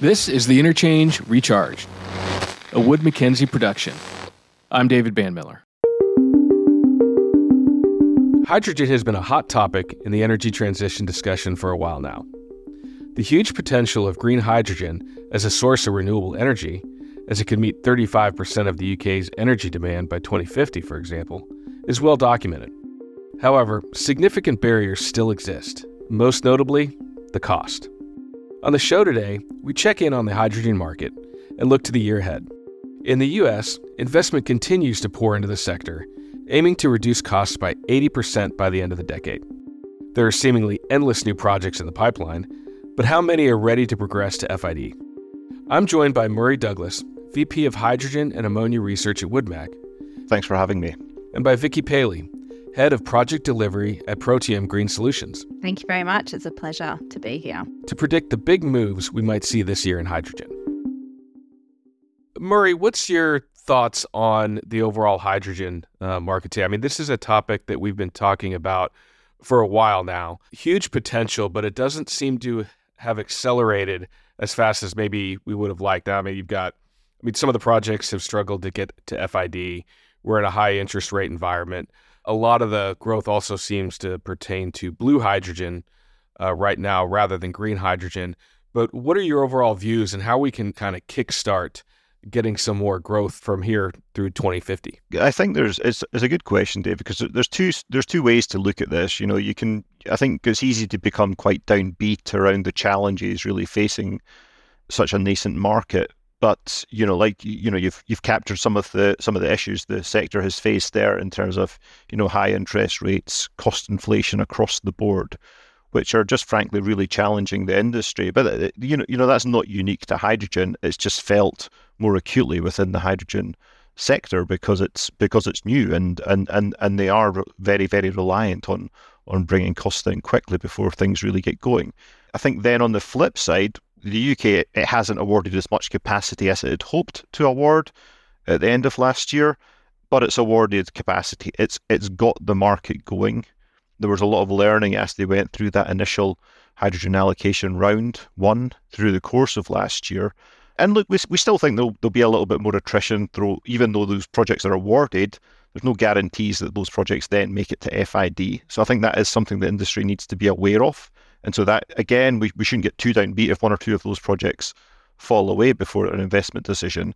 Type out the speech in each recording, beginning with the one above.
This is the Interchange Recharged, a Wood Mackenzie production. I'm David Banmiller. Hydrogen has been a hot topic in the energy transition discussion for a while now. The huge potential of green hydrogen as a source of renewable energy, as it could meet 35% of the UK's energy demand by 2050, for example, is well documented. However, significant barriers still exist, most notably, the cost. On the show today, we check in on the hydrogen market and look to the year ahead. In the US, investment continues to pour into the sector, aiming to reduce costs by 80% by the end of the decade. There are seemingly endless new projects in the pipeline, but how many are ready to progress to FID? I'm joined by Murray Douglas, VP of Hydrogen and Ammonia Research at WoodMac. Thanks for having me. And by Vicky Paley, Head of Project Delivery at Protium Green Solutions. Thank you very much. It's a pleasure to be here. To predict the big moves we might see this year in hydrogen. Murray, what's your thoughts on the overall hydrogen uh, market today? I mean, this is a topic that we've been talking about for a while now. Huge potential, but it doesn't seem to have accelerated as fast as maybe we would have liked. I mean, you've got, I mean, some of the projects have struggled to get to FID. We're in a high interest rate environment a lot of the growth also seems to pertain to blue hydrogen uh, right now rather than green hydrogen. But what are your overall views and how we can kind of kickstart getting some more growth from here through 2050? I think there's it's, it's a good question, Dave, because there's two there's two ways to look at this. You know, you can I think it's easy to become quite downbeat around the challenges really facing such a nascent market but you know, like you know, you've you've captured some of the some of the issues the sector has faced there in terms of you know high interest rates, cost inflation across the board, which are just frankly really challenging the industry. But uh, you know, you know that's not unique to hydrogen. It's just felt more acutely within the hydrogen sector because it's because it's new and and and and they are very very reliant on on bringing costs down quickly before things really get going. I think then on the flip side, the UK it hasn't awarded as much capacity as it had hoped to award at the end of last year, but it's awarded capacity. It's it's got the market going. There was a lot of learning as they went through that initial hydrogen allocation round one through the course of last year. And look, we, we still think there'll, there'll be a little bit more attrition, through, even though those projects are awarded. There's no guarantees that those projects then make it to FID. So I think that is something the industry needs to be aware of. And so that again, we, we shouldn't get too downbeat if one or two of those projects fall away before an investment decision.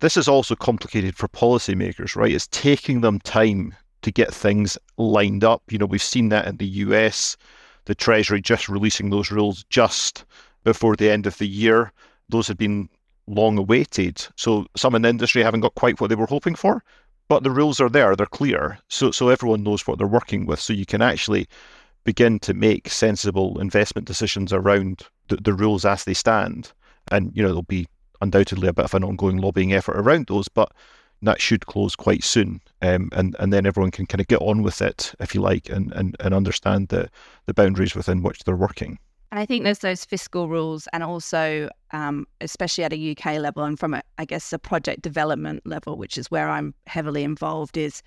This is also complicated for policymakers, right? It's taking them time to get things lined up. You know, we've seen that in the US, the Treasury just releasing those rules just before the end of the year. Those had been long awaited. So some in the industry haven't got quite what they were hoping for, but the rules are there, they're clear. So so everyone knows what they're working with. So you can actually begin to make sensible investment decisions around the, the rules as they stand. And, you know, there'll be undoubtedly a bit of an ongoing lobbying effort around those, but that should close quite soon. Um, and, and then everyone can kind of get on with it, if you like, and, and, and understand the, the boundaries within which they're working. And I think there's those fiscal rules, and also, um, especially at a UK level, and from a, I guess a project development level, which is where I'm heavily involved, is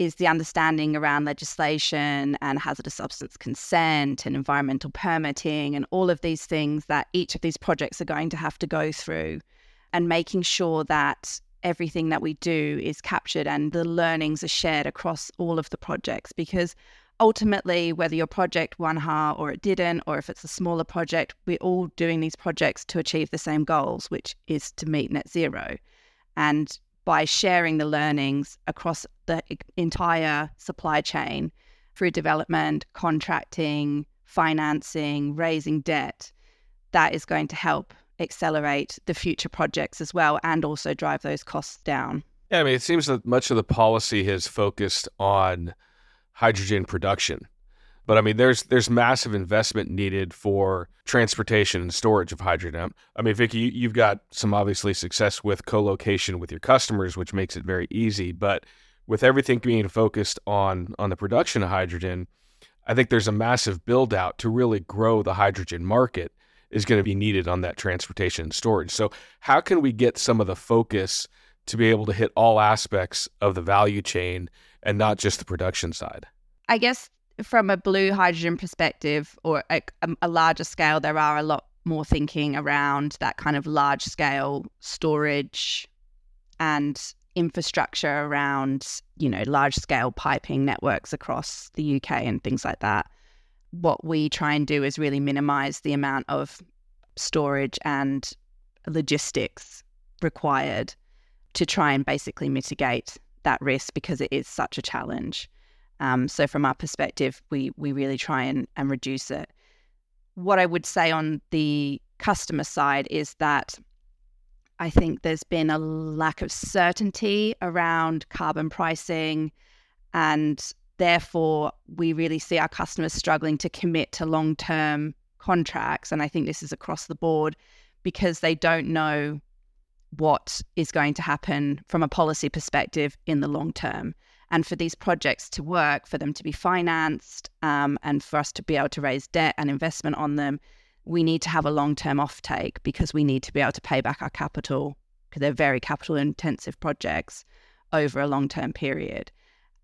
is the understanding around legislation and hazardous substance consent and environmental permitting and all of these things that each of these projects are going to have to go through and making sure that everything that we do is captured and the learnings are shared across all of the projects. Because ultimately whether your project won HAR or it didn't or if it's a smaller project we're all doing these projects to achieve the same goals which is to meet net zero. And by sharing the learnings across the entire supply chain through development, contracting, financing, raising debt, that is going to help accelerate the future projects as well and also drive those costs down. Yeah, I mean, it seems that much of the policy has focused on hydrogen production. But I mean, there's there's massive investment needed for transportation and storage of hydrogen. I mean, Vicky, you've got some obviously success with co-location with your customers, which makes it very easy. But with everything being focused on on the production of hydrogen, I think there's a massive build out to really grow the hydrogen market is going to be needed on that transportation and storage. So, how can we get some of the focus to be able to hit all aspects of the value chain and not just the production side? I guess from a blue hydrogen perspective or a, a, larger scale, there are a lot more thinking around that kind of large scale storage and infrastructure around, you know, large scale piping networks across the UK and things like that. What we try and do is really minimize the amount of storage and logistics required to try and basically mitigate that risk because it is such a challenge. Um, so from our perspective, we we really try and, and reduce it. What I would say on the customer side is that I think there's been a lack of certainty around carbon pricing, and therefore we really see our customers struggling to commit to long term contracts. And I think this is across the board because they don't know what is going to happen from a policy perspective in the long term. And for these projects to work, for them to be financed, um, and for us to be able to raise debt and investment on them, we need to have a long term offtake because we need to be able to pay back our capital because they're very capital intensive projects over a long term period.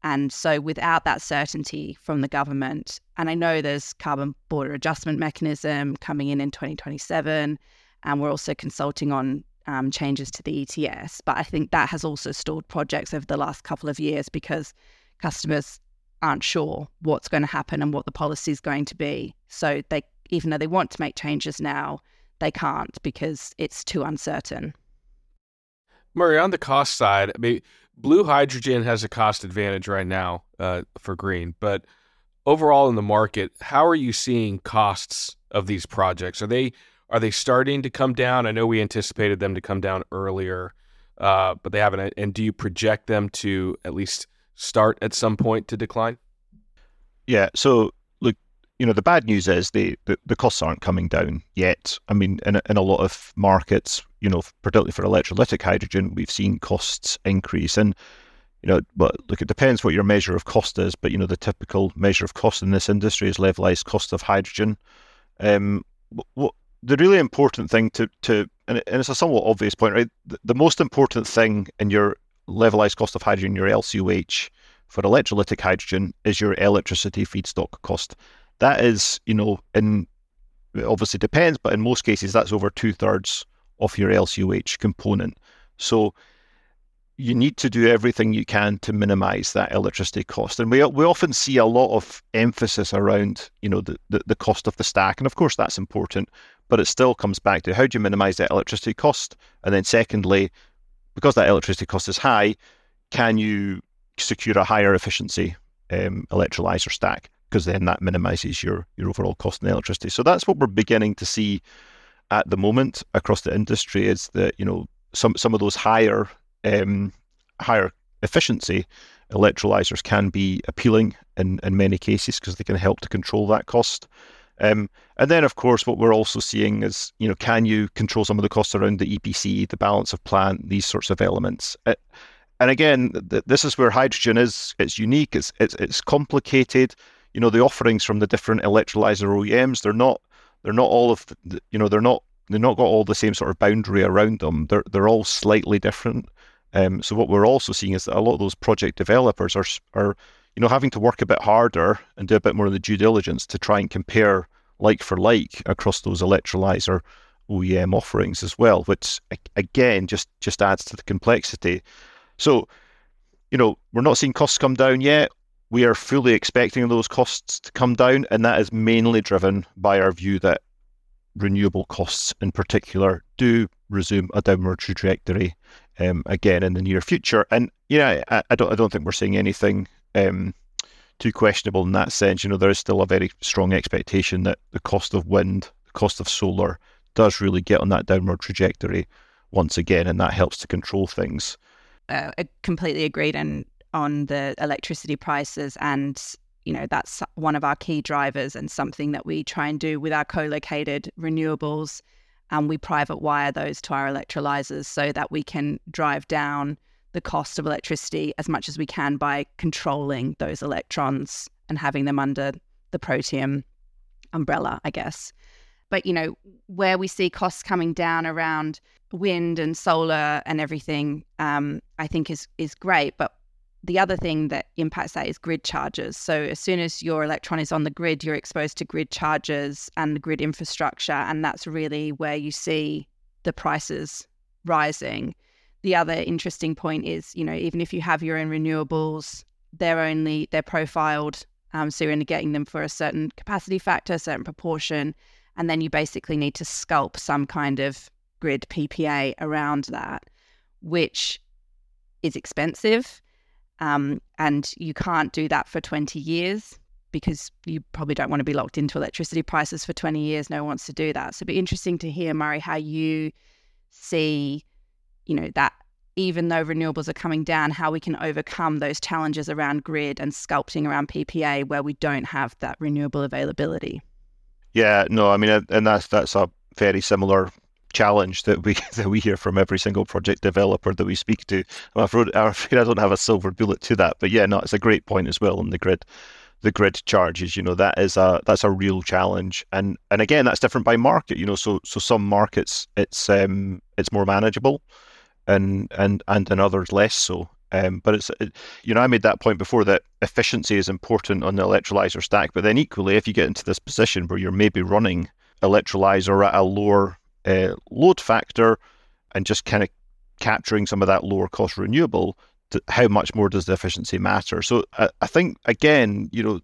And so, without that certainty from the government, and I know there's carbon border adjustment mechanism coming in in 2027, and we're also consulting on um, changes to the ETS. But I think that has also stalled projects over the last couple of years because customers aren't sure what's going to happen and what the policy is going to be. So they, even though they want to make changes now, they can't because it's too uncertain. Murray, on the cost side, I mean, blue hydrogen has a cost advantage right now uh, for green, but overall in the market, how are you seeing costs of these projects? Are they are they starting to come down? I know we anticipated them to come down earlier, uh, but they haven't. And do you project them to at least start at some point to decline? Yeah. So look, you know, the bad news is the, the, the costs aren't coming down yet. I mean, in a, in a lot of markets, you know, particularly for electrolytic hydrogen, we've seen costs increase. And you know, but look, it depends what your measure of cost is. But you know, the typical measure of cost in this industry is levelized cost of hydrogen. Um, what the really important thing to to and, it's a somewhat obvious point, right? The, the, most important thing in your levelized cost of hydrogen, your LCOH for electrolytic hydrogen, is your electricity feedstock cost. That is, you know, in obviously depends, but in most cases, that's over two thirds of your LCOH component. So you need to do everything you can to minimize that electricity cost. And we, we often see a lot of emphasis around, you know, the, the, the, cost of the stack. And of course, that's important, but it still comes back to how do you minimize that electricity cost? And then secondly, because that electricity cost is high, can you secure a higher efficiency um, electrolyzer stack? Because then that minimizes your, your overall cost in electricity. So that's what we're beginning to see at the moment across the industry is that, you know, some, some of those higher um, higher efficiency electrolyzers can be appealing in, in many cases because they can help to control that cost. Um, and then, of course, what we're also seeing is, you know, can you control some of the costs around the EPC, the balance of plant, these sorts of elements? Uh, and again, th- this is where hydrogen is. It's unique. It's, it's it's complicated. You know, the offerings from the different electrolyzer OEMs, they're not they're not all of the, you know they're not they're not got all the same sort of boundary around them. They're they're all slightly different. Um, so what we're also seeing is that a lot of those project developers are are you know having to work a bit harder and do a bit more of the due diligence to try and compare like for like across those electrolyzer OEM offerings as well, which again just just adds to the complexity. So, you know, we're not seeing costs come down yet. We are fully expecting those costs to come down, and that is mainly driven by our view that renewable costs in particular do resume a downward trajectory um, again in the near future. And yeah, I, I, don't I don't think we're seeing anything um, too questionable in that sense. You know, there is still a very strong expectation that the cost of wind, the cost of solar, does really get on that downward trajectory once again, and that helps to control things. Uh, I completely agreed on on the electricity prices and you know that's one of our key drivers and something that we try and do with our co-located renewables and we private wire those to our electrolyzers so that we can drive down the cost of electricity as much as we can by controlling those electrons and having them under the Protium umbrella, I guess. But you know, where we see costs coming down around wind and solar and everything, um, I think is is great. But the other thing that impacts that is grid charges. So as soon as your electron is on the grid, you're exposed to grid charges and the grid infrastructure, and that's really where you see the prices rising. The other interesting point is, you know, even if you have your own renewables, they're only they're profiled, um, so you're only getting them for a certain capacity factor, a certain proportion, and then you basically need to sculpt some kind of grid PPA around that, which is expensive um, and you can't do that for 20 years because you probably don't want to be locked into electricity prices for 20 years. No one wants to do that. So it'd be interesting to hear, Murray, how you see, you know, that even though renewables are coming down, how we can overcome those challenges around grid and sculpting around PPA where we don't have that renewable availability. Yeah, no, I mean, and that's that's a very similar challenge that we that we hear from every single project developer that we speak to. I'm afraid, I'm afraid I don't have a silver bullet to that, but yeah, no, it's a great point as well on the grid. The grid charges, you know, that is a that's a real challenge, and and again, that's different by market, you know. So so some markets it's um it's more manageable, and and and in others less so. Um, but it's it, you know I made that point before that efficiency is important on the electrolyzer stack, but then equally if you get into this position where you're maybe running electrolyzer at a lower uh, load factor and just kind of capturing some of that lower cost renewable, to how much more does the efficiency matter? So I, I think again, you know,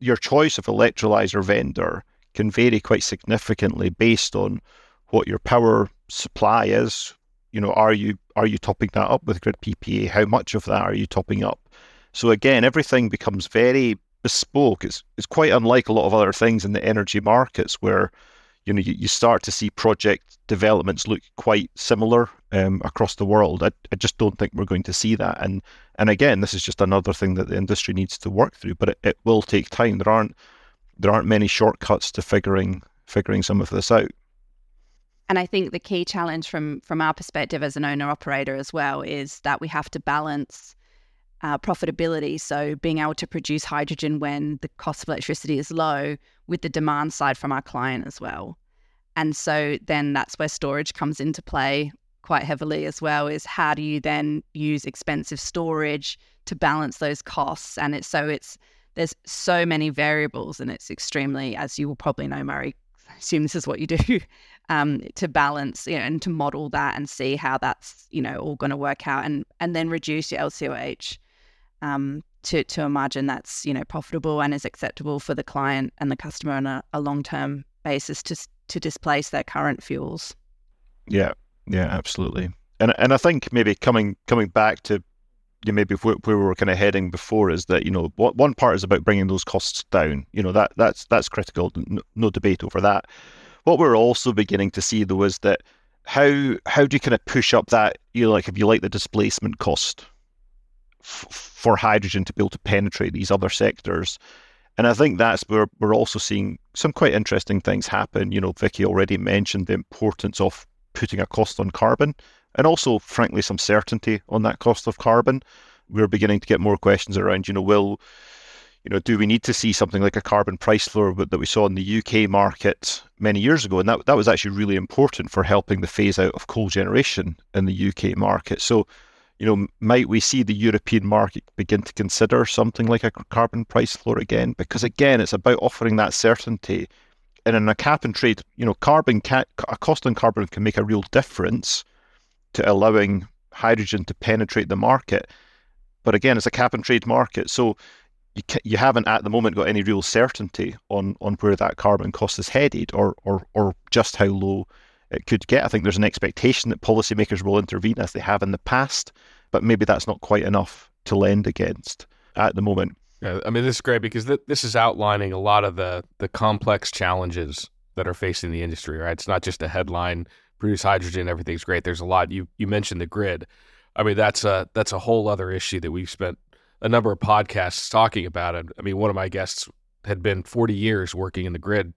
your choice of electrolyzer vendor can vary quite significantly based on what your power supply is. You know, are you are you topping that up with grid PPA? How much of that are you topping up? So again, everything becomes very bespoke. It's it's quite unlike a lot of other things in the energy markets where you know you, you start to see project developments look quite similar um, across the world. I, I just don't think we're going to see that. And and again, this is just another thing that the industry needs to work through, but it, it will take time. There aren't there aren't many shortcuts to figuring figuring some of this out. And I think the key challenge from from our perspective as an owner operator as well is that we have to balance uh, profitability. So being able to produce hydrogen when the cost of electricity is low with the demand side from our client as well. And so then that's where storage comes into play quite heavily as well is how do you then use expensive storage to balance those costs and it's so it's there's so many variables and it's extremely as you will probably know Murray I assume this is what you do um, to balance you know and to model that and see how that's you know all going to work out and and then reduce your LCOH um, to to margin that's you know profitable and is acceptable for the client and the customer on a, a long term basis to to displace their current fuels. Yeah, yeah, absolutely. And and I think maybe coming coming back to you maybe where, where we were kind of heading before is that you know what one part is about bringing those costs down. You know that that's that's critical. No, no debate over that. What we're also beginning to see though is that how how do you kind of push up that you know like if you like the displacement cost for hydrogen to be able to penetrate these other sectors. And I think that's where we're also seeing some quite interesting things happen. You know, Vicky already mentioned the importance of putting a cost on carbon and also, frankly, some certainty on that cost of carbon. We're beginning to get more questions around, you know, will, you know, do we need to see something like a carbon price floor that we saw in the UK market many years ago? And that, that was actually really important for helping the phase out of coal generation in the UK market. So you know, might we see the European market begin to consider something like a carbon price floor again? Because again, it's about offering that certainty. And in a cap and trade, you know, carbon ca- a cost on carbon can make a real difference to allowing hydrogen to penetrate the market. But again, it's a cap and trade market, so you you haven't at the moment got any real certainty on on where that carbon cost is headed, or or or just how low it could get. I think there's an expectation that policymakers will intervene as they have in the past, but maybe that's not quite enough to lend against at the moment. Yeah, I mean, this is great because th- this is outlining a lot of the the complex challenges that are facing the industry. Right, it's not just a headline: produce hydrogen, everything's great. There's a lot. You you mentioned the grid. I mean, that's a that's a whole other issue that we've spent a number of podcasts talking about. I mean, one of my guests had been 40 years working in the grid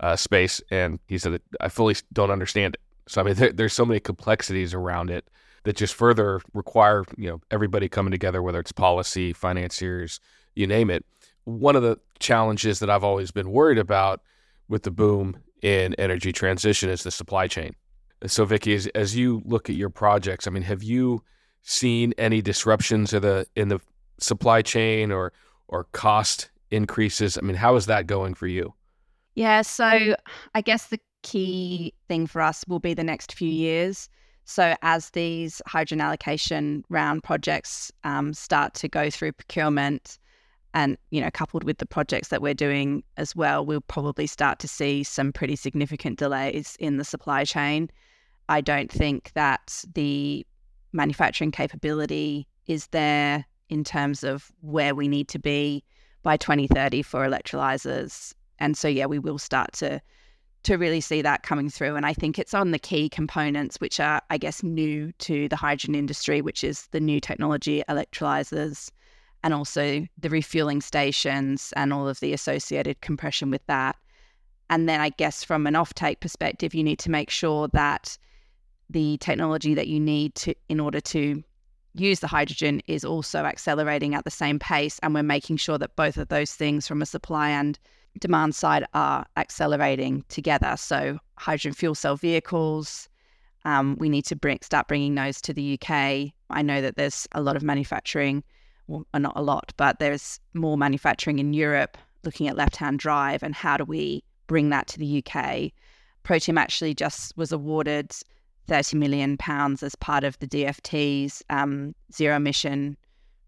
uh, space, and he said that I fully don't understand it. So I mean, there, there's so many complexities around it that just further require you know everybody coming together, whether it's policy, financiers, you name it. One of the challenges that I've always been worried about with the boom in energy transition is the supply chain. So, Vicky, as, as you look at your projects, I mean, have you seen any disruptions in the in the supply chain or or cost increases? I mean, how is that going for you? Yeah, so I guess the key thing for us will be the next few years. So as these hydrogen allocation round projects um, start to go through procurement, and you know, coupled with the projects that we're doing as well, we'll probably start to see some pretty significant delays in the supply chain. I don't think that the manufacturing capability is there in terms of where we need to be by 2030 for electrolyzers. And so, yeah, we will start to to really see that coming through. And I think it's on the key components, which are, I guess, new to the hydrogen industry, which is the new technology electrolyzers and also the refueling stations and all of the associated compression with that. And then I guess from an offtake perspective, you need to make sure that the technology that you need to in order to use the hydrogen is also accelerating at the same pace. And we're making sure that both of those things from a supply and demand side are accelerating together. So, hydrogen fuel cell vehicles, um, we need to bring, start bringing those to the UK. I know that there's a lot of manufacturing, well, not a lot, but there's more manufacturing in Europe looking at left hand drive and how do we bring that to the UK. Protium actually just was awarded 30 million pounds as part of the DFT's um, zero emission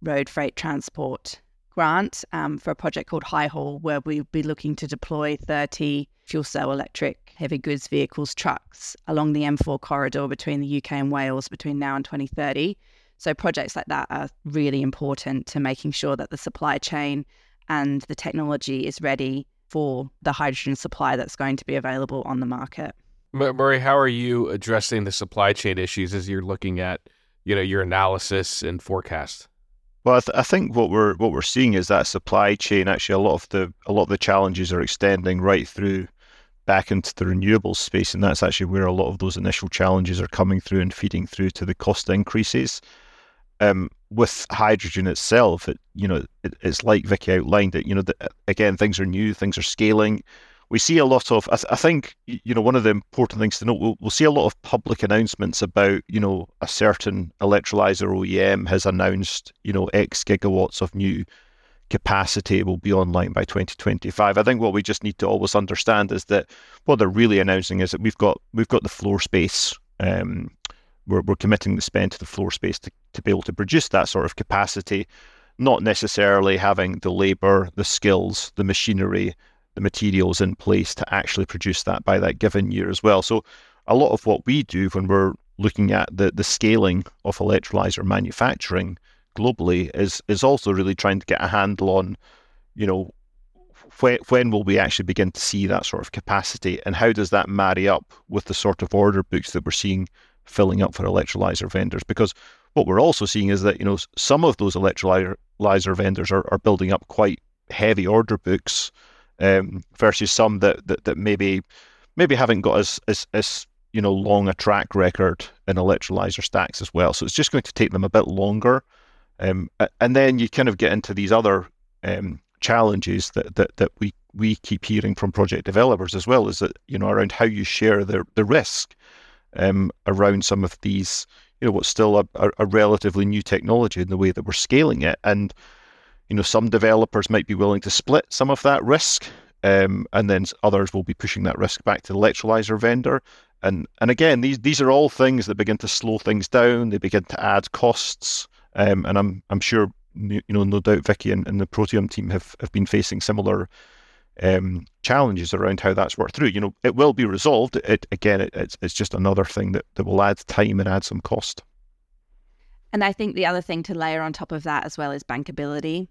road freight transport grant um, for a project called HyHaul, where we'll be looking to deploy 30 fuel cell electric heavy goods vehicles trucks along the M4 corridor between the UK and Wales between now and 2030. So projects like that are really important to making sure that the supply chain and the technology is ready for the hydrogen supply that's going to be available on the market. Murray, how are you addressing the supply chain issues as you're looking at, you know, your analysis and forecast? Well, I, th- I, think what we're what we're seeing is that supply chain. Actually, a lot of the a lot of the challenges are extending right through back into the renewables space, and that's actually where a lot of those initial challenges are coming through and feeding through to the cost increases. Um, with hydrogen itself, it, you know, it, it's like Vicky outlined it. You know, the, again, things are new, things are scaling we see a lot of. I, th- I, think you know one of the important things to note. We'll, we'll see a lot of public announcements about you know a certain electrolyzer OEM has announced you know X gigawatts of new capacity will be online by 2025. I think what we just need to always understand is that what they're really announcing is that we've got we've got the floor space. Um, we're, we're committing the spend to the floor space to, to be able to produce that sort of capacity, not necessarily having the labor, the skills, the machinery, the materials in place to actually produce that by that given year as well. So a lot of what we do when we're looking at the, the scaling of electrolyzer manufacturing globally is is also really trying to get a handle on, you know, when, when will we actually begin to see that sort of capacity and how does that marry up with the sort of order books that we're seeing filling up for electrolyzer vendors? Because what we're also seeing is that, you know, some of those electrolyzer vendors are, are building up quite heavy order books um, versus some that, that that maybe maybe haven't got as, as as you know long a track record in electrolyzer stacks as well. So it's just going to take them a bit longer, um, and then you kind of get into these other um, challenges that, that that we we keep hearing from project developers as well. Is that you know around how you share the the risk um, around some of these you know what's still a, a, relatively new technology in the way that we're scaling it and you know, some developers might be willing to split some of that risk, um, and then others will be pushing that risk back to the electrolyzer vendor. And and again, these these are all things that begin to slow things down. They begin to add costs, um, and I'm I'm sure you know, no doubt Vicky and, and the Protium team have have been facing similar um, challenges around how that's worked through. You know, it will be resolved. It again, it, it's it's just another thing that, that will add time and add some cost. And I think the other thing to layer on top of that as well is bankability.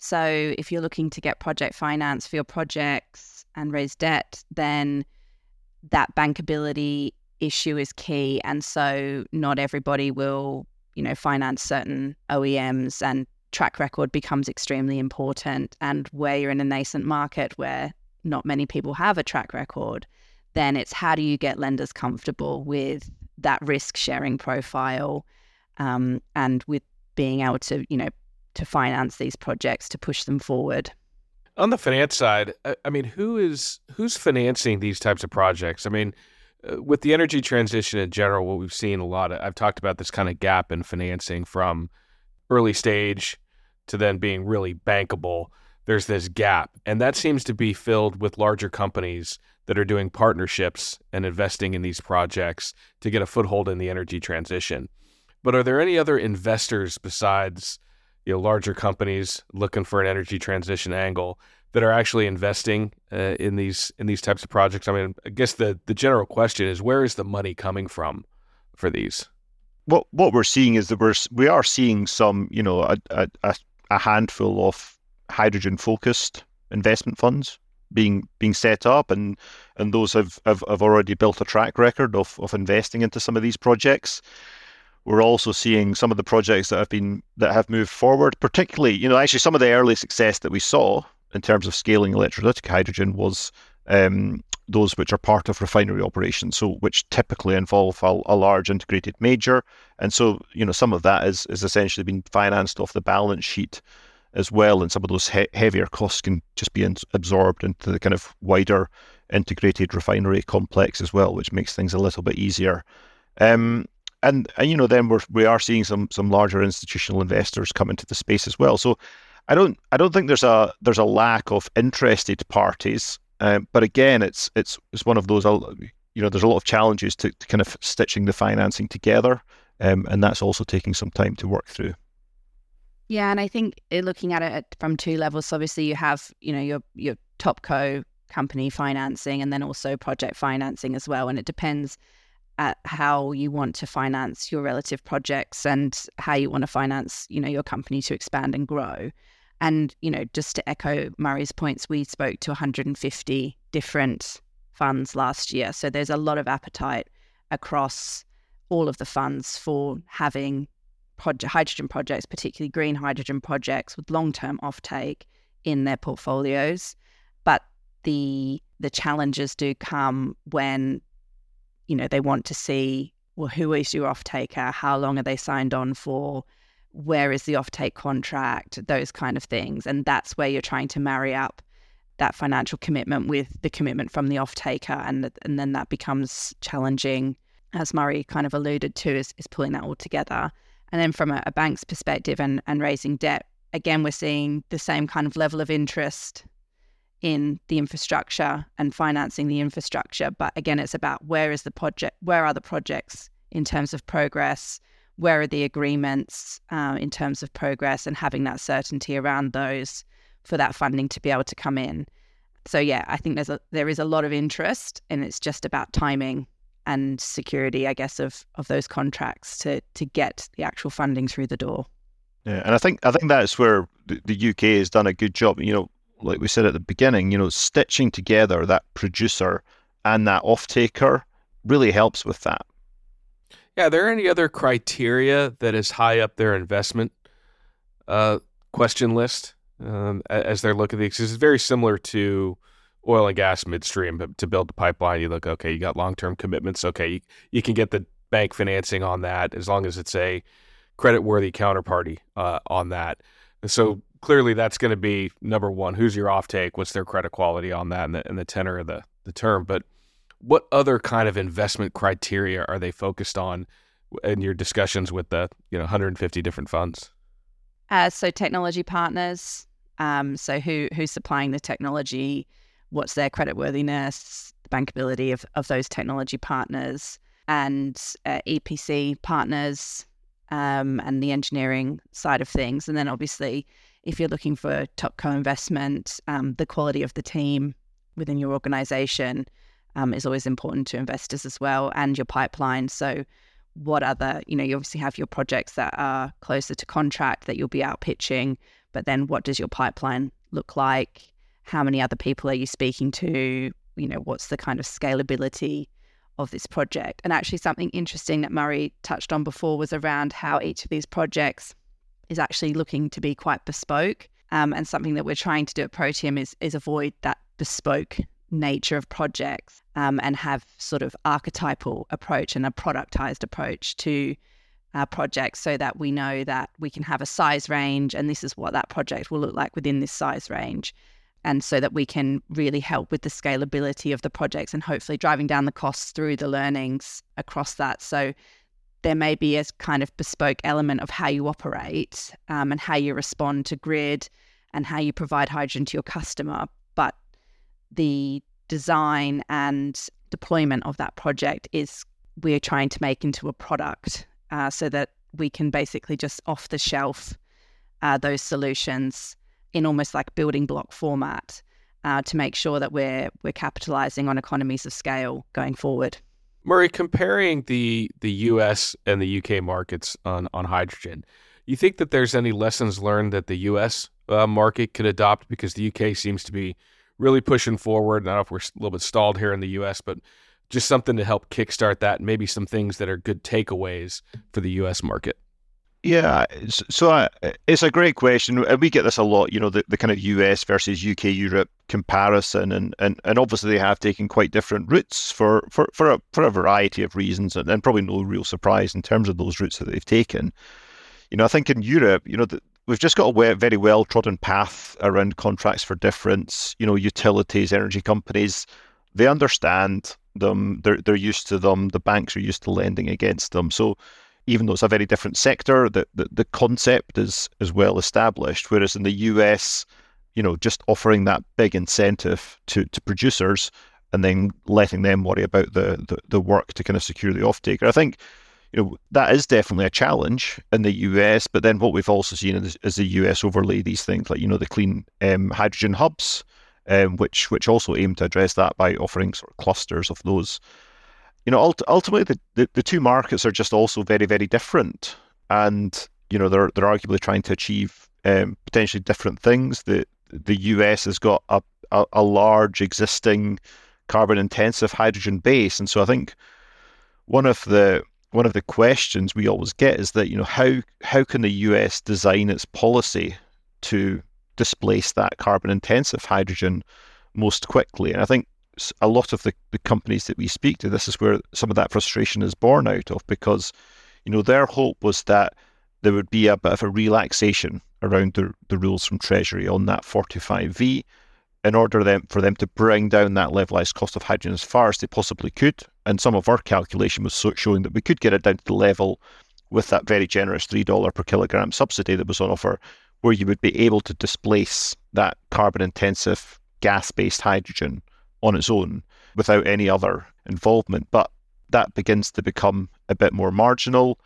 So if you're looking to get project finance for your projects and raise debt, then that bankability issue is key. And so not everybody will, you know, finance certain OEMs and track record becomes extremely important. And where you're in a nascent market where not many people have a track record, then it's how do you get lenders comfortable with that risk sharing profile um, and with being able to, you know, to finance these projects to push them forward. On the finance side, I mean, who is who's financing these types of projects? I mean, uh, with the energy transition in general, what we've seen a lot. Of, I've talked about this kind of gap in financing from early stage to then being really bankable, there's this gap. And that seems to be filled with larger companies that are doing partnerships and investing in these projects to get a foothold in the energy transition. But are there any other investors besides you know larger companies looking for an energy transition angle that are actually investing uh, in these in these types of projects? I mean, I guess the the general question is where is the money coming from for these? What what we're seeing is that we're we are seeing some you know a a, a handful of hydrogen focused investment funds being being set up and and those have, have, have already built a track record of, of investing into some of these projects we're also seeing some of the projects that have been that have moved forward particularly you know actually some of the early success that we saw in terms of scaling electrolytic hydrogen was um, those which are part of refinery operations, so which typically involve a, a, large integrated major, and so you know some of that is is essentially being financed off the balance sheet as well, and some of those he- heavier costs can just be in- absorbed into the kind of wider integrated refinery complex as well, which makes things a little bit easier. Um, and, and you know then we're we are seeing some some larger institutional investors come into the space as well. So I don't I don't think there's a there's a lack of interested parties, um, but again it's it's it's one of those you know there's a lot of challenges to, to kind of stitching the financing together, um, and that's also taking some time to work through. Yeah, and I think eh, looking at it from two levels, obviously you have you know your your top co company financing and then also project financing as well, and it depends at how you want to finance your relative projects and how you want to finance you know your company to expand and grow. And you know, just to echo Murray's points, we spoke to 150 different funds last year, so there's a lot of appetite across all of the funds for having project, hydrogen projects, particularly green hydrogen projects with long-term offtake in their portfolios. But the the challenges do come when you know they want to see well who is your off taker how long are they signed on for? Where is the offtake contract? Those kind of things. And that's where you're trying to marry up that financial commitment with the commitment from the off taker and and then that becomes challenging as Murray kind of alluded to is, is pulling that all together. And then from a, a bank's perspective and, and raising debt, again, we're seeing the same kind of level of interest in the infrastructure and financing the infrastructure. But again, it's about where is the project, where are the projects in terms of progress, where are the agreements uh, in terms of progress, and having that certainty around those for that funding to be able to come in. So yeah, I think there's a there is a lot of interest, and it's just about timing and security, I guess, of of those contracts to to get the actual funding through the door. Yeah, and I think I think that's where the, the UK has done a good job. You know, like we said at the beginning, you know, stitching together that producer and that off taker really helps with that. Yeah, are there any other criteria that is high up their investment uh, question list um, as they're looking at these? It's very similar to oil and gas midstream to build the pipeline. You look, okay, you got long term commitments. Okay, you, you can get the bank financing on that as long as it's a credit worthy counterparty uh, on that. And so clearly that's going to be number one. Who's your offtake? What's their credit quality on that and the, and the tenor of the, the term? But what other kind of investment criteria are they focused on in your discussions with the you know 150 different funds? Uh, so technology partners. Um, so who who's supplying the technology? what's their creditworthiness, the bankability of, of those technology partners, and uh, EPC partners, um, and the engineering side of things. And then obviously, if you're looking for top co-investment, um, the quality of the team within your organization um, is always important to investors as well, and your pipeline. So what other, you know, you obviously have your projects that are closer to contract that you'll be out pitching, but then what does your pipeline look like? how many other people are you speaking to? You know, what's the kind of scalability of this project? And actually, something interesting that Murray touched on before was around how each of these projects is actually looking to be quite bespoke. Um, and something that we're trying to do at Protium is is avoid that bespoke nature of projects um, and have sort of archetypal approach and a productized approach to our projects so that we know that we can have a size range and this is what that project will look like within this size range and so that we can really help with the scalability of the projects and hopefully driving down the costs through the learnings across that. So there may be a kind of bespoke element of how you operate um, and how you respond to grid and how you provide hydrogen to your customer. But the design and deployment of that project is we're trying to make into a product uh, so that we can basically just off the shelf uh, those solutions in almost like building block format uh, to make sure that we're we're capitalizing on economies of scale going forward. Murray, comparing the the U.S. and the U.K. markets on on hydrogen, you think that there's any lessons learned that the U.S. Uh, market could adopt because the U.K. seems to be really pushing forward. I don't know if we're a little bit stalled here in the U.S., but just something to help kickstart that, and maybe some things that are good takeaways for the U.S. market. Yeah, so it's a great question, and we get this a lot. You know, the, the kind of US versus UK Europe comparison, and, and, and obviously they have taken quite different routes for for for a for a variety of reasons, and, and probably no real surprise in terms of those routes that they've taken. You know, I think in Europe, you know, the, we've just got a very well trodden path around contracts for difference. You know, utilities, energy companies, they understand them. They're they're used to them. The banks are used to lending against them. So even though it's a very different sector, the, the, the concept is is well established. Whereas in the US, you know, just offering that big incentive to, to producers and then letting them worry about the, the, the work to kind of secure the offtake. I think, you know, that is definitely a challenge in the US. But then what we've also seen is, is the US overlay these things like, you know, the clean um, hydrogen hubs, um, which which also aim to address that by offering sort of clusters of those you know, ultimately the, the, the two markets are just also very, very different. And, you know, they're they're arguably trying to achieve um, potentially different things. The the US has got a, a, a large existing carbon intensive hydrogen base. And so I think one of the one of the questions we always get is that, you know, how how can the US design its policy to displace that carbon intensive hydrogen most quickly? And I think a lot of the, the companies that we speak to, this is where some of that frustration is born out of because, you know, their hope was that there would be a bit of a relaxation around the, the rules from Treasury on that 45V in order them, for them to bring down that levelized cost of hydrogen as far as they possibly could. And some of our calculation was showing that we could get it down to the level with that very generous $3 per kilogram subsidy that was on offer, where you would be able to displace that carbon intensive gas based hydrogen on its own without any other involvement. But that begins to become a bit more marginal.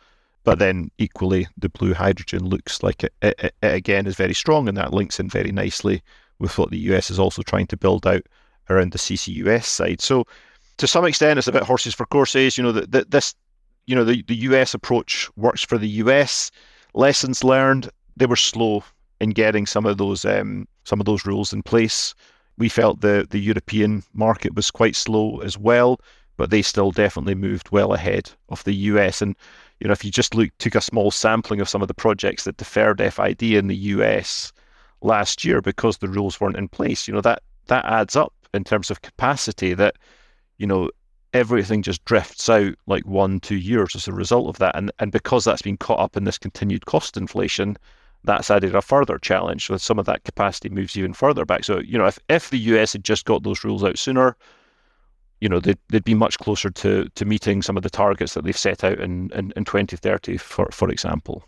But then equally, the blue hydrogen looks like it, it, it, again is very strong, and that links in very nicely with what the US is also trying to build out around the CCUS side. So, to some extent, it's a bit horses for courses. You know that this, you know, the, the US approach works for the US. Lessons learned: they were slow in getting some of those um, some of those rules in place. We felt the, the European market was quite slow as well, but they still definitely moved well ahead of the US. And you know, if you just look, took a small sampling of some of the projects that deferred FID in the US last year because the rules weren't in place, you know, that that adds up in terms of capacity that, you know, everything just drifts out like one, two years as a result of that. And and because that's been caught up in this continued cost inflation, that's added a further challenge. So some of that capacity moves even further back. So, you know, if, if the US had just got those rules out sooner, you know, they'd, they'd be much closer to, to meeting some of the targets that they've set out in, in, in 2030, for, for example.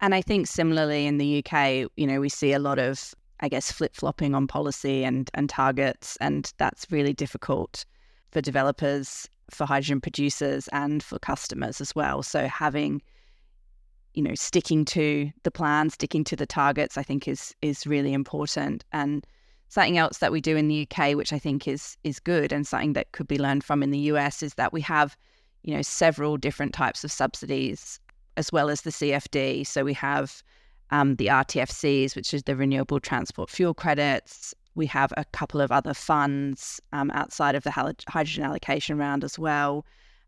And I think similarly in the UK, you know, we see a lot of, I guess, flip flopping on policy and, and targets. And that's really difficult for developers, for hydrogen producers, and for customers as well. So having you know, sticking to the plan, sticking to the targets, I think is is really important. And something else that we do in the UK, which I think is is good, and something that could be learned from in the US, is that we have, you know, several different types of subsidies as well as the CFD. So we have um, the RTFCs, which is the Renewable Transport Fuel Credits. We have a couple of other funds um, outside of the hydrogen allocation round as well.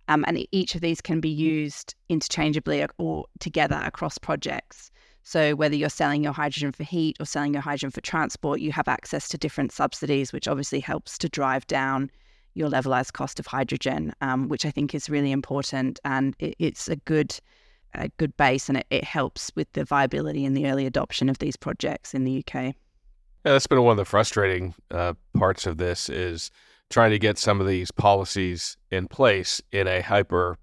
Um, and each of these can be used interchangeably or together across projects. So, whether you're selling your hydrogen for heat or selling your hydrogen for transport, you have access to different subsidies, which obviously helps to drive down your levelized cost of hydrogen, um, which I think is really important. And it, it's a good, a good base, and it, it helps with the viability and the early adoption of these projects in the UK. Yeah, that's been one of the frustrating uh, parts of this is trying to get some of these policies in place in a hyper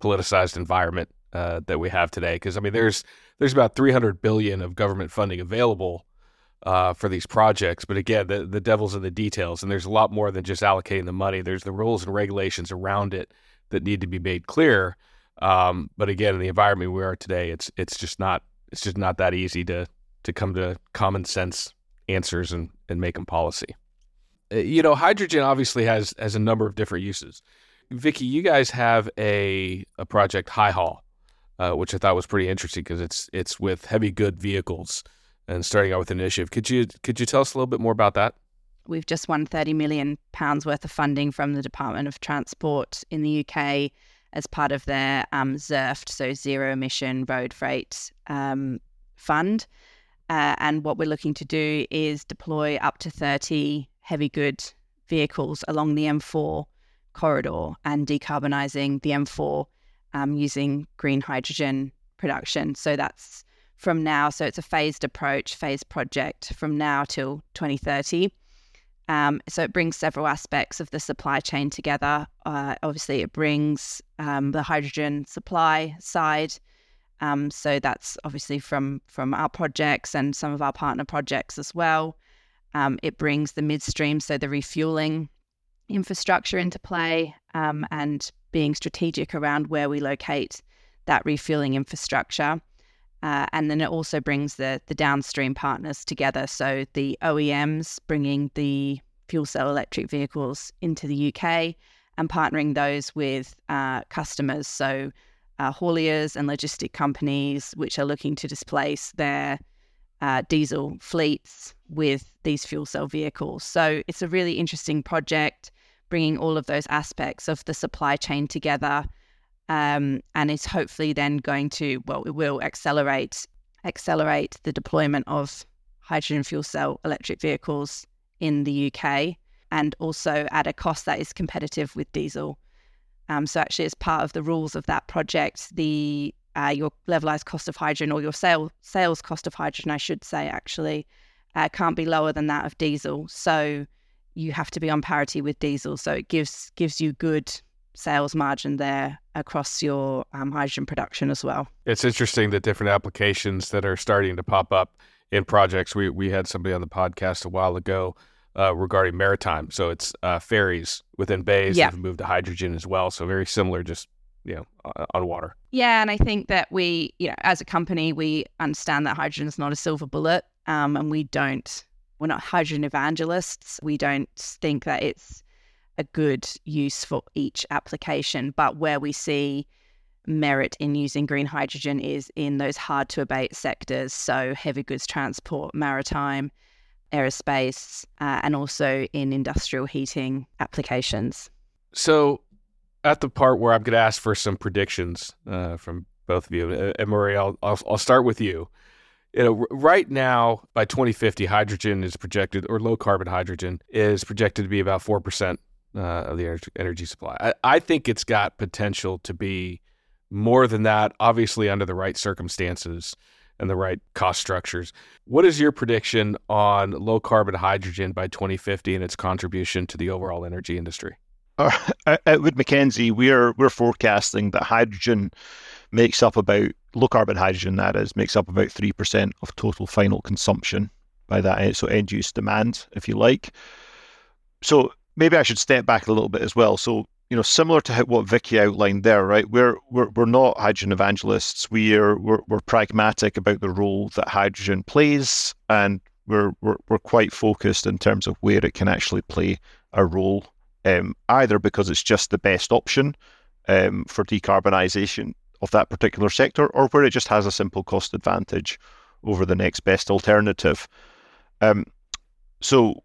politicized environment uh, that we have today. Because I mean, there's there's about 300 billion of government funding available uh, for these projects, but again, the the devil's in the details, and there's a lot more than just allocating the money. There's the rules and regulations around it that need to be made clear. Um, but again, in the environment we are today, it's it's just not it's just not that easy to to come to common sense answers and and make them policy. Uh, you know, hydrogen obviously has has a number of different uses. Vicky, you guys have a a project HyHaul, uh, which I thought was pretty interesting because it's it's with heavy good vehicles and starting out with an initiative. Could you could you tell us a little bit more about that? We've just won 30 million pounds worth of funding from the Department of Transport in the UK as part of their um, ZERFT, so Zero Emission Road Freight um, Fund. Uh, and what we're looking to do is deploy up to 30 heavy good vehicles along the M4 corridor and decarbonising the M4 um, using green hydrogen production. So that's from now. So it's a phased approach, phased project from now till 2030. Um, so it brings several aspects of the supply chain together. Uh, obviously, it brings um, the hydrogen supply side. Um, so that's obviously from from our projects and some of our partner projects as well. Um, it brings the midstream, so the refueling infrastructure into play, um, and being strategic around where we locate that refueling infrastructure. Uh, and then it also brings the the downstream partners together. So the OEMs bringing the fuel cell electric vehicles into the UK and partnering those with uh, customers. So uh, hauliers and logistic companies which are looking to displace their uh, diesel fleets with these fuel cell vehicles. So it's a really interesting project, bringing all of those aspects of the supply chain together um, and is hopefully then going to well, it will accelerate accelerate the deployment of hydrogen fuel cell electric vehicles in the UK, and also at a cost that is competitive with diesel. Um, so actually, as part of the rules of that project, the uh, your levelized cost of hydrogen or your sale, sales cost of hydrogen, I should say, actually, uh, can't be lower than that of diesel. So you have to be on parity with diesel. So it gives gives you good sales margin there across your um, hydrogen production as well. It's interesting the different applications that are starting to pop up in projects. We we had somebody on the podcast a while ago uh, regarding maritime. So it's uh, ferries within bays yeah. that have moved to hydrogen as well. So very similar, just you know, on water. Yeah, and I think that we, you know, as a company, we understand that hydrogen is not a silver bullet, um, and we don't. We're not hydrogen evangelists. We don't think that it's a good use for each application. But where we see merit in using green hydrogen is in those hard to abate sectors, so heavy goods transport, maritime, aerospace, uh, and also in industrial heating applications. So, at the part where I'm going to ask for some predictions uh, from both of you, uh, and Murray, I'll, I'll, I'll start with you. You know, right now by 2050, hydrogen is projected, or low carbon hydrogen is projected to be about four percent uh, of the energy, energy supply. I, I think it's got potential to be more than that, obviously under the right circumstances and the right cost structures. What is your prediction on low carbon hydrogen by 2050 and its contribution to the overall energy industry? Uh, at Wood Mackenzie, we're we're forecasting that hydrogen makes up about low carbon hydrogen that is makes up about three percent of total final consumption by that so end use demand, if you like. So maybe I should step back a little bit as well. So you know, similar to what Vicky outlined there, right? We're we're, we're not hydrogen evangelists. We are we're, we're pragmatic about the role that hydrogen plays, and we're, we're we're quite focused in terms of where it can actually play a role. Um, either because it's just the best option um, for decarbonisation of that particular sector, or where it just has a simple cost advantage over the next best alternative. Um, so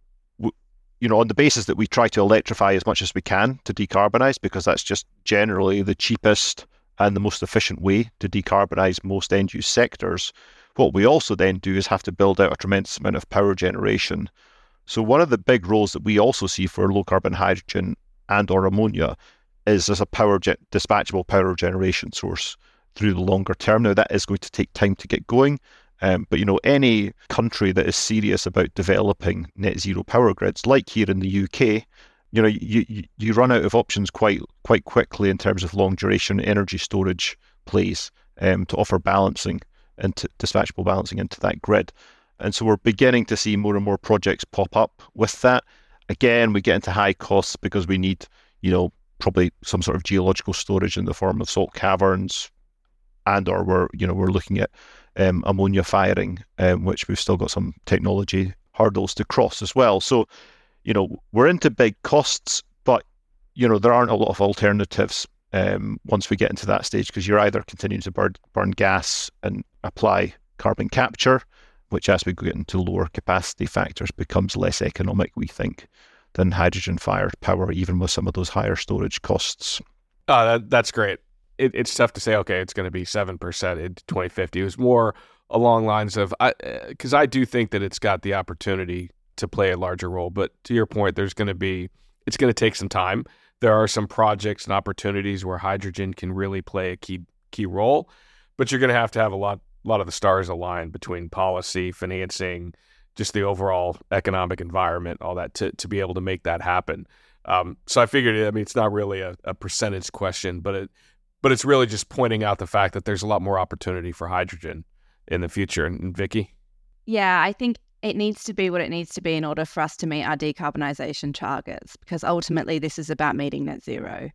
you know, on the basis that we try to electrify as much as we can to decarbonise, because that's just generally the cheapest and the most efficient way to decarbonise most end use sectors. What we also then do is have to build out a tremendous amount of power generation. So one of the big roles that we also see for low carbon hydrogen and or ammonia is as a power ge- dispatchable power generation source through the longer term. Now that is going to take time to get going, um, but you know, any country that is serious about developing net zero power grids, like here in the UK, you know, you, you, run out of options quite quite quickly in terms of long duration energy storage plays um, to offer balancing into dispatchable balancing into that grid. And so we're beginning to see more and more projects pop up with that. Again, we get into high costs because we need, you know, probably some sort of geological storage in the form of salt caverns, and or we're you know we're looking at um, ammonia firing, um, which we've still got some technology hurdles to cross as well. So, you know, we're into big costs, but you know there aren't a lot of alternatives um, once we get into that stage because you're either continuing to burn, burn gas and apply carbon capture, which as we get into lower capacity factors becomes less economic, we think, than hydrogen fired power, even with some of those higher storage costs. Oh, that, that's great. It, it's tough to say, okay, it's going to be 7% in 2050. It was more along lines of, because I, uh, I do think that it's got the opportunity to play a larger role. But to your point, there's going to be, it's going to take some time there are some projects and opportunities where hydrogen can really play a key key role, but you're going to have to have a lot a lot of the stars aligned between policy, financing, just the overall economic environment, all that to to be able to make that happen. Um, so I figured, I mean, it's not really a, a percentage question, but it but it's really just pointing out the fact that there's a lot more opportunity for hydrogen in the future. And, and Vicky, yeah, I think it needs to be what it needs to be in order for us to meet our decarbonisation targets, because ultimately this is about meeting net zero.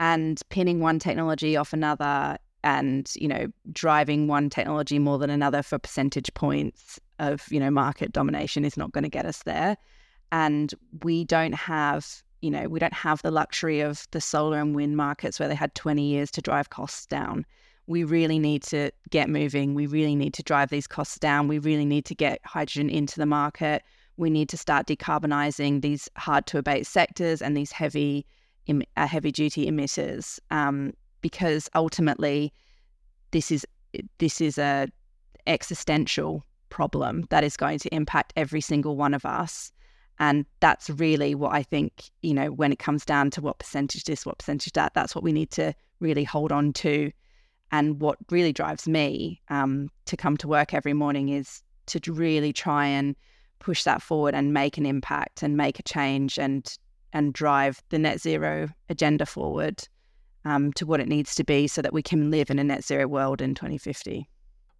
And pinning one technology off another and, you know, driving one technology more than another for percentage points of, you know, market domination is not going to get us there. And we don't have, you know, we don't have the luxury of the solar and wind markets where they had 20 years to drive costs down we really need to get moving. We really need to drive these costs down. We really need to get hydrogen into the market. We need to start decarbonizing these hard to abate sectors and these heavy, uh, heavy duty emitters, um, because ultimately, this is this is a existential problem that is going to impact every single one of us. And that's really what I think, you know, when it comes down to what percentage this, what percentage that, that's what we need to really hold on to and what really drives me um, to come to work every morning is to really try and push that forward and make an impact and make a change and and drive the net zero agenda forward um, to what it needs to be so that we can live in a net zero world in 2050.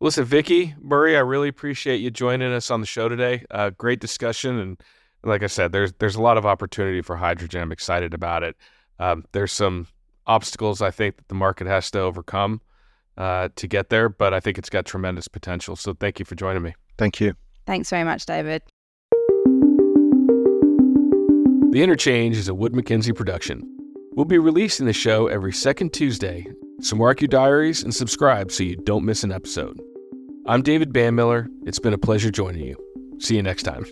Listen, Vicky Murray, I really appreciate you joining us on the show today. Uh, great discussion, and like I said, there's there's a lot of opportunity for hydrogen. I'm excited about it. Um, there's some obstacles I think that the market has to overcome uh, to get there, but I think it's got tremendous potential. So thank you for joining me. Thank you. Thanks very much, David. The Interchange is a Wood Mackenzie production. We'll be releasing the show every second Tuesday, so mark your diaries and subscribe so you don't miss an episode. I'm David Banmiller. It's been a pleasure joining you. See you next time.